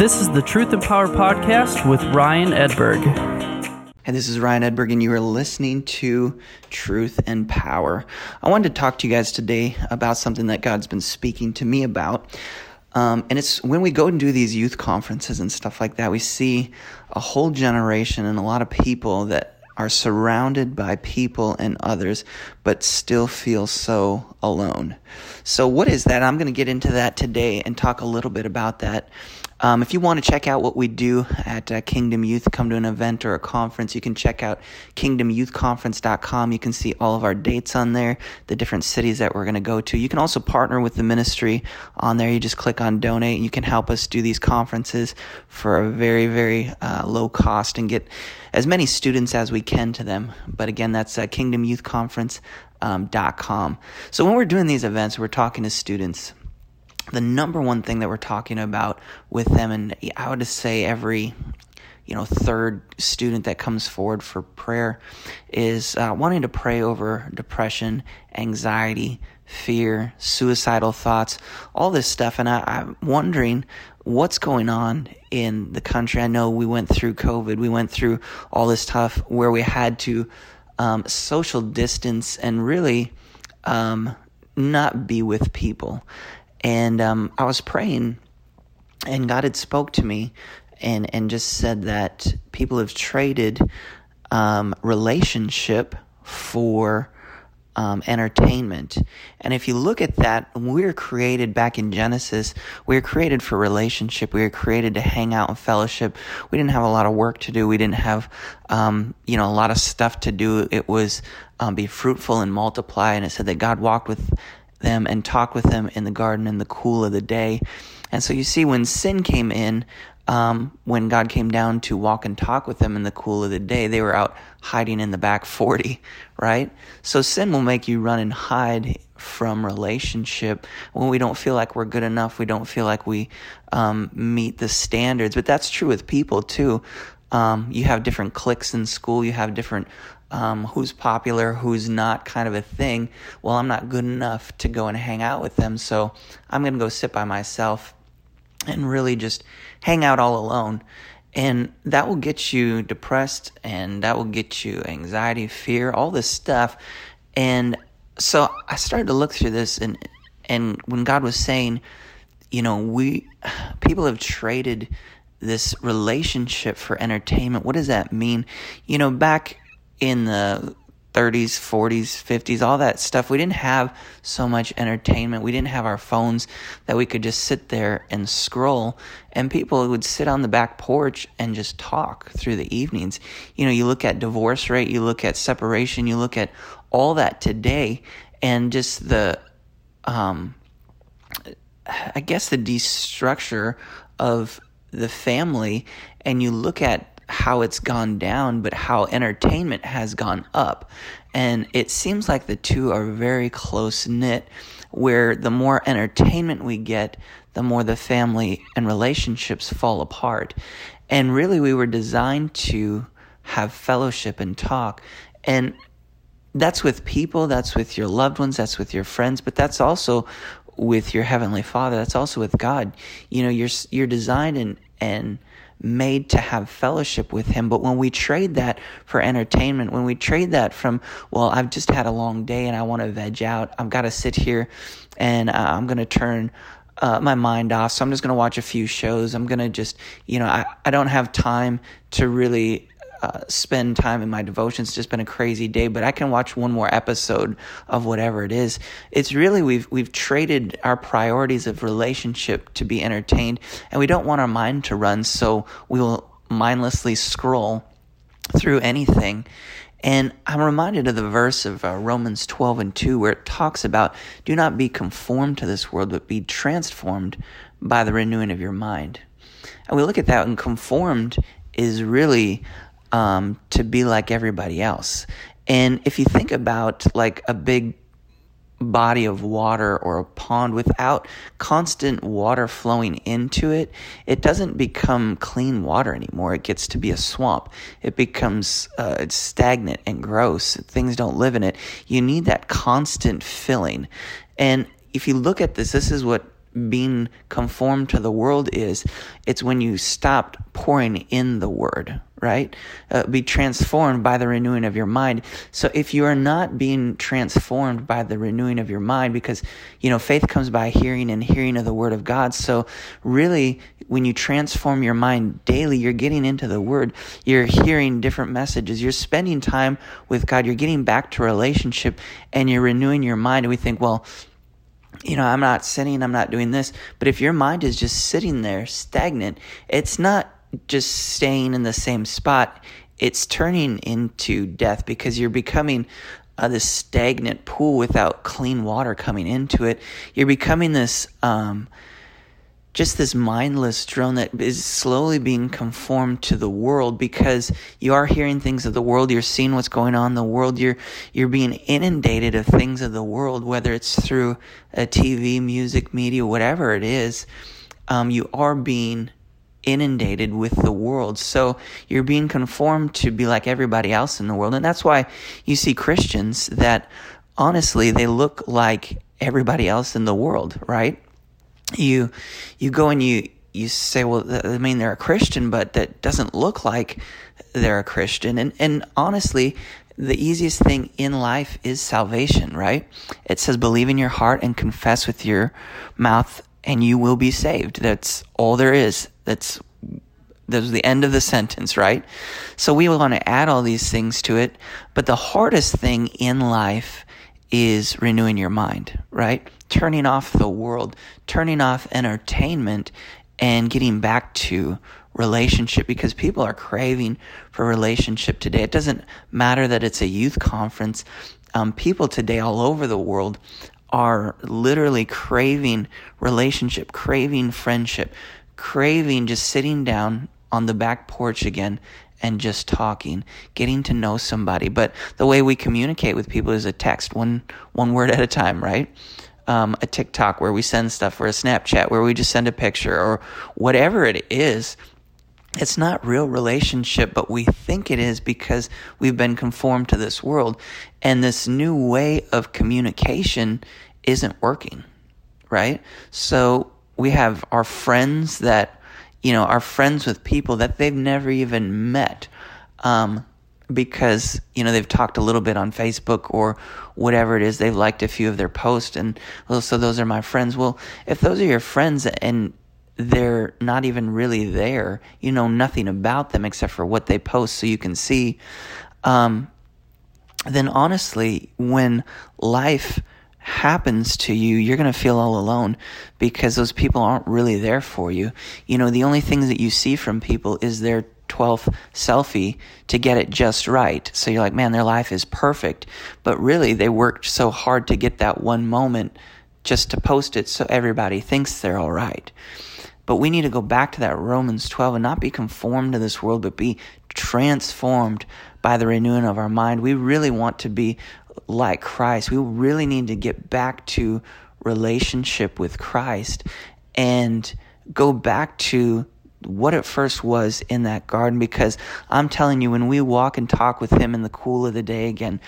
This is the Truth and Power Podcast with Ryan Edberg. Hey, this is Ryan Edberg, and you are listening to Truth and Power. I wanted to talk to you guys today about something that God's been speaking to me about. Um, and it's when we go and do these youth conferences and stuff like that, we see a whole generation and a lot of people that are surrounded by people and others, but still feel so alone. So, what is that? I'm going to get into that today and talk a little bit about that. Um, if you want to check out what we do at uh, Kingdom Youth, come to an event or a conference, you can check out kingdomyouthconference.com. You can see all of our dates on there, the different cities that we're going to go to. You can also partner with the ministry on there. You just click on donate and you can help us do these conferences for a very, very uh, low cost and get as many students as we can to them. But again, that's uh, kingdomyouthconference.com. Um, so when we're doing these events, we're talking to students the number one thing that we're talking about with them, and I would just say every you know third student that comes forward for prayer is uh, wanting to pray over depression, anxiety, fear, suicidal thoughts, all this stuff. And I, I'm wondering what's going on in the country. I know we went through COVID, we went through all this stuff where we had to um, social distance and really um, not be with people. And um, I was praying, and God had spoke to me, and and just said that people have traded um, relationship for um, entertainment. And if you look at that, we were created back in Genesis. We were created for relationship. We were created to hang out and fellowship. We didn't have a lot of work to do. We didn't have, um, you know, a lot of stuff to do. It was um, be fruitful and multiply. And it said that God walked with them and talk with them in the garden in the cool of the day. And so you see, when sin came in, um, when God came down to walk and talk with them in the cool of the day, they were out hiding in the back 40, right? So sin will make you run and hide from relationship when we don't feel like we're good enough. We don't feel like we um, meet the standards. But that's true with people too. Um, you have different cliques in school. You have different um, who's popular, who's not kind of a thing. Well, I'm not good enough to go and hang out with them, so I'm going to go sit by myself and really just hang out all alone. And that will get you depressed and that will get you anxiety, fear, all this stuff. And so I started to look through this and and when God was saying, you know, we people have traded this relationship for entertainment. What does that mean? You know, back in the 30s, 40s, 50s, all that stuff. We didn't have so much entertainment. We didn't have our phones that we could just sit there and scroll. And people would sit on the back porch and just talk through the evenings. You know, you look at divorce rate, you look at separation, you look at all that today, and just the, um, I guess the destructure of the family. And you look at how it's gone down, but how entertainment has gone up. And it seems like the two are very close knit, where the more entertainment we get, the more the family and relationships fall apart. And really, we were designed to have fellowship and talk. And that's with people, that's with your loved ones, that's with your friends, but that's also with your heavenly Father. That's also with God. You know, you're you're designed and and made to have fellowship with him. But when we trade that for entertainment, when we trade that from, well, I've just had a long day and I want to veg out, I've got to sit here and uh, I'm going to turn uh, my mind off. So I'm just going to watch a few shows. I'm going to just, you know, I, I don't have time to really uh, spend time in my devotions. It's just been a crazy day, but I can watch one more episode of whatever it is. It's really we've we've traded our priorities of relationship to be entertained, and we don't want our mind to run, so we will mindlessly scroll through anything. And I'm reminded of the verse of uh, Romans 12 and 2 where it talks about do not be conformed to this world, but be transformed by the renewing of your mind. And we look at that, and conformed is really um, to be like everybody else. And if you think about like a big body of water or a pond without constant water flowing into it, it doesn't become clean water anymore. It gets to be a swamp. It becomes uh, stagnant and gross. Things don't live in it. You need that constant filling. And if you look at this, this is what being conformed to the world is it's when you stopped pouring in the word right? Uh, be transformed by the renewing of your mind. So if you are not being transformed by the renewing of your mind because you know faith comes by hearing and hearing of the word of god. So really when you transform your mind daily you're getting into the word. You're hearing different messages. You're spending time with god. You're getting back to relationship and you're renewing your mind. And we think well you know, I'm not sinning, I'm not doing this. But if your mind is just sitting there stagnant, it's not just staying in the same spot, it's turning into death because you're becoming uh, this stagnant pool without clean water coming into it. You're becoming this um, just this mindless drone that is slowly being conformed to the world because you are hearing things of the world you're seeing what's going on in the world you're you're being inundated of things of the world whether it's through a TV music media whatever it is um, you are being inundated with the world so you're being conformed to be like everybody else in the world and that's why you see Christians that honestly they look like everybody else in the world right you you go and you you say, well, I mean, they're a Christian, but that doesn't look like they're a Christian. And and honestly, the easiest thing in life is salvation, right? It says, believe in your heart and confess with your mouth, and you will be saved. That's all there is. That's that's the end of the sentence, right? So we want to add all these things to it, but the hardest thing in life is renewing your mind, right? Turning off the world, turning off entertainment, and getting back to relationship because people are craving for relationship today. It doesn't matter that it's a youth conference. Um, people today all over the world are literally craving relationship, craving friendship, craving just sitting down on the back porch again and just talking, getting to know somebody. But the way we communicate with people is a text, one one word at a time, right? Um, a TikTok where we send stuff, or a Snapchat where we just send a picture, or whatever it is. It's not real relationship, but we think it is because we've been conformed to this world. And this new way of communication isn't working, right? So we have our friends that you know, are friends with people that they've never even met. Um, because you know they've talked a little bit on Facebook or whatever it is they've liked a few of their posts and well so those are my friends well if those are your friends and they're not even really there you know nothing about them except for what they post so you can see um, then honestly when life happens to you, you're going to feel all alone because those people aren't really there for you. You know, the only things that you see from people is their 12th selfie to get it just right. So you're like, man, their life is perfect. But really, they worked so hard to get that one moment just to post it so everybody thinks they're all right. But we need to go back to that Romans 12 and not be conformed to this world, but be transformed by the renewing of our mind. We really want to be like Christ. We really need to get back to relationship with Christ and go back to what it first was in that garden because I'm telling you, when we walk and talk with Him in the cool of the day again,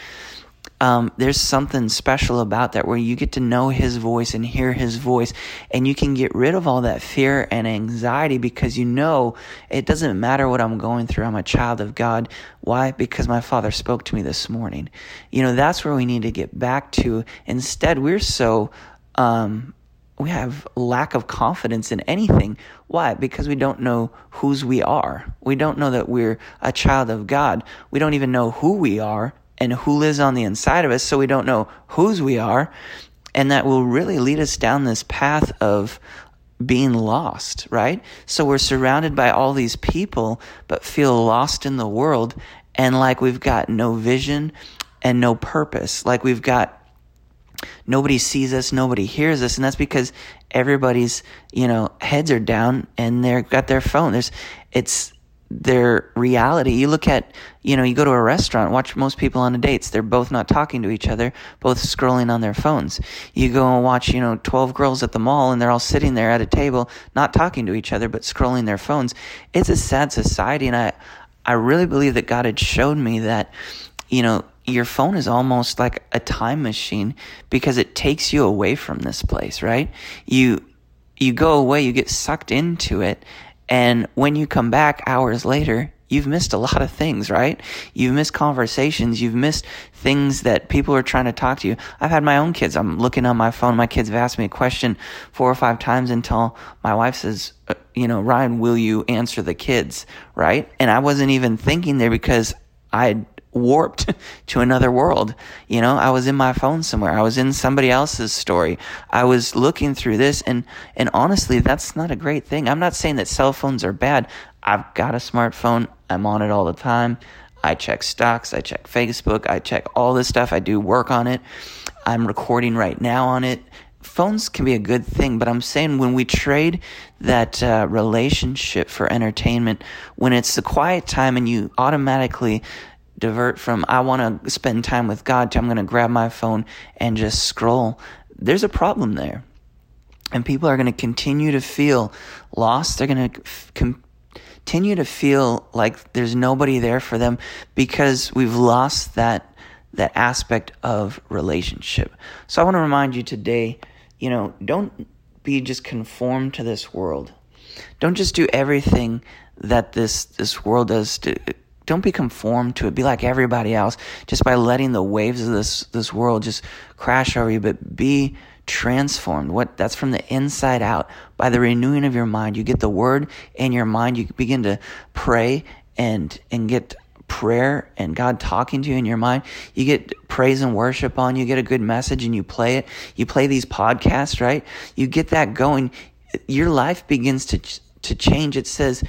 um, there's something special about that where you get to know his voice and hear his voice and you can get rid of all that fear and anxiety because you know it doesn't matter what I'm going through. I'm a child of God. Why? Because my father spoke to me this morning. You know, that's where we need to get back to. Instead, we're so, um, we have lack of confidence in anything. Why? Because we don't know whose we are. We don't know that we're a child of God. We don't even know who we are and who lives on the inside of us, so we don't know whose we are. And that will really lead us down this path of being lost, right? So we're surrounded by all these people, but feel lost in the world and like we've got no vision and no purpose. Like we've got nobody sees us, nobody hears us, and that's because everybody's, you know, heads are down and they've got their phone. There's it's their reality. You look at, you know, you go to a restaurant, watch most people on the dates. They're both not talking to each other, both scrolling on their phones. You go and watch, you know, 12 girls at the mall and they're all sitting there at a table, not talking to each other, but scrolling their phones. It's a sad society. And I, I really believe that God had shown me that, you know, your phone is almost like a time machine because it takes you away from this place, right? You, you go away, you get sucked into it. And when you come back hours later, you've missed a lot of things, right? You've missed conversations. You've missed things that people are trying to talk to you. I've had my own kids. I'm looking on my phone. My kids have asked me a question four or five times until my wife says, uh, you know, Ryan, will you answer the kids? Right. And I wasn't even thinking there because I warped to another world. You know, I was in my phone somewhere. I was in somebody else's story. I was looking through this and, and honestly, that's not a great thing. I'm not saying that cell phones are bad. I've got a smartphone. I'm on it all the time. I check stocks. I check Facebook. I check all this stuff. I do work on it. I'm recording right now on it. Phones can be a good thing, but I'm saying when we trade that uh, relationship for entertainment, when it's the quiet time and you automatically divert from I want to spend time with God to I'm going to grab my phone and just scroll, there's a problem there. And people are going to continue to feel lost. They're going to continue to feel like there's nobody there for them because we've lost that that aspect of relationship. So I want to remind you today, you know, don't be just conformed to this world. Don't just do everything that this this world does to don't be conformed to it. Be like everybody else just by letting the waves of this, this world just crash over you, but be transformed. What that's from the inside out by the renewing of your mind. You get the word in your mind. You begin to pray and, and get prayer and God talking to you in your mind. You get praise and worship on. You get a good message and you play it. You play these podcasts, right? You get that going. Your life begins to, to change. It says,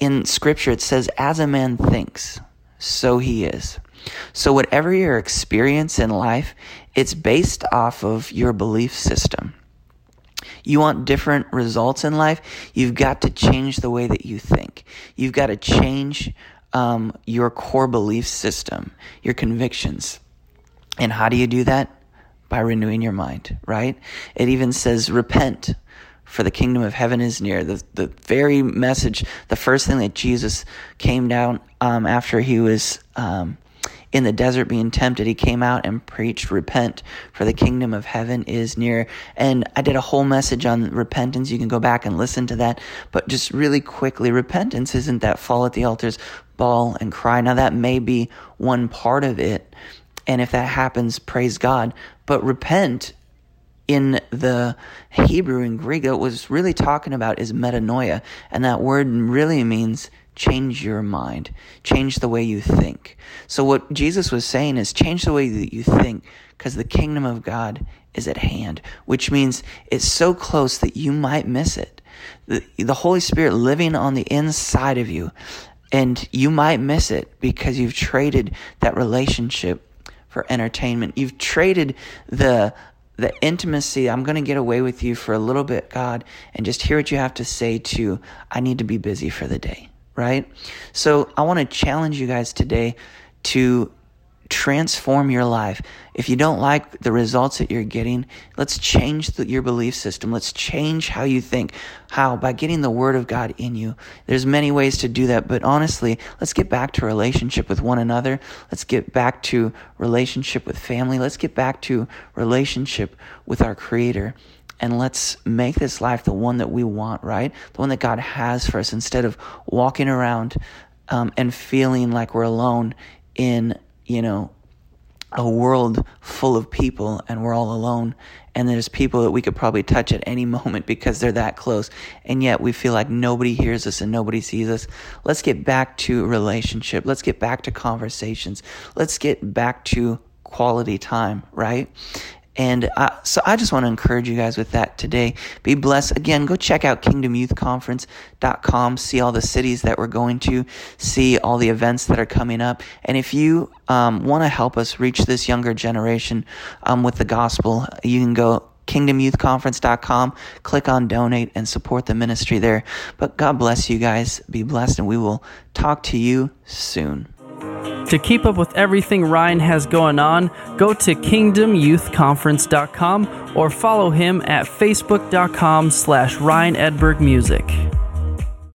in scripture it says, as a man thinks, so he is. So whatever your experience in life, it's based off of your belief system. You want different results in life, you've got to change the way that you think. You've got to change um, your core belief system, your convictions. And how do you do that? By renewing your mind, right? It even says, repent for the kingdom of heaven is near. The, the very message, the first thing that Jesus came down um, after he was um, in the desert being tempted, he came out and preached, Repent, for the kingdom of heaven is near. And I did a whole message on repentance. You can go back and listen to that. But just really quickly, repentance isn't that fall at the altars, bawl and cry. Now, that may be one part of it. And if that happens, praise God. But repent in the Hebrew and Greek, it was really talking about is metanoia. And that word really means change your mind, change the way you think. So, what Jesus was saying is change the way that you think because the kingdom of God is at hand, which means it's so close that you might miss it. The, the Holy Spirit living on the inside of you, and you might miss it because you've traded that relationship for entertainment. You've traded the the intimacy, I'm going to get away with you for a little bit, God, and just hear what you have to say to, I need to be busy for the day, right? So I want to challenge you guys today to transform your life. If you don't like the results that you're getting, let's change the, your belief system. Let's change how you think. How? By getting the word of God in you. There's many ways to do that, but honestly, let's get back to relationship with one another. Let's get back to relationship with family. Let's get back to relationship with our creator and let's make this life the one that we want, right? The one that God has for us instead of walking around um, and feeling like we're alone in you know, a world full of people and we're all alone and there's people that we could probably touch at any moment because they're that close. And yet we feel like nobody hears us and nobody sees us. Let's get back to relationship. Let's get back to conversations. Let's get back to quality time right and uh, so I just want to encourage you guys with that today. Be blessed. Again, go check out kingdomyouthconference.com, see all the cities that we're going to, see all the events that are coming up. And if you um, want to help us reach this younger generation um, with the gospel, you can go kingdomyouthconference.com, click on donate and support the ministry there. But God bless you guys. Be blessed, and we will talk to you soon. To keep up with everything Ryan has going on, go to kingdomyouthconference.com or follow him at facebook.com slash Ryan Edberg Music.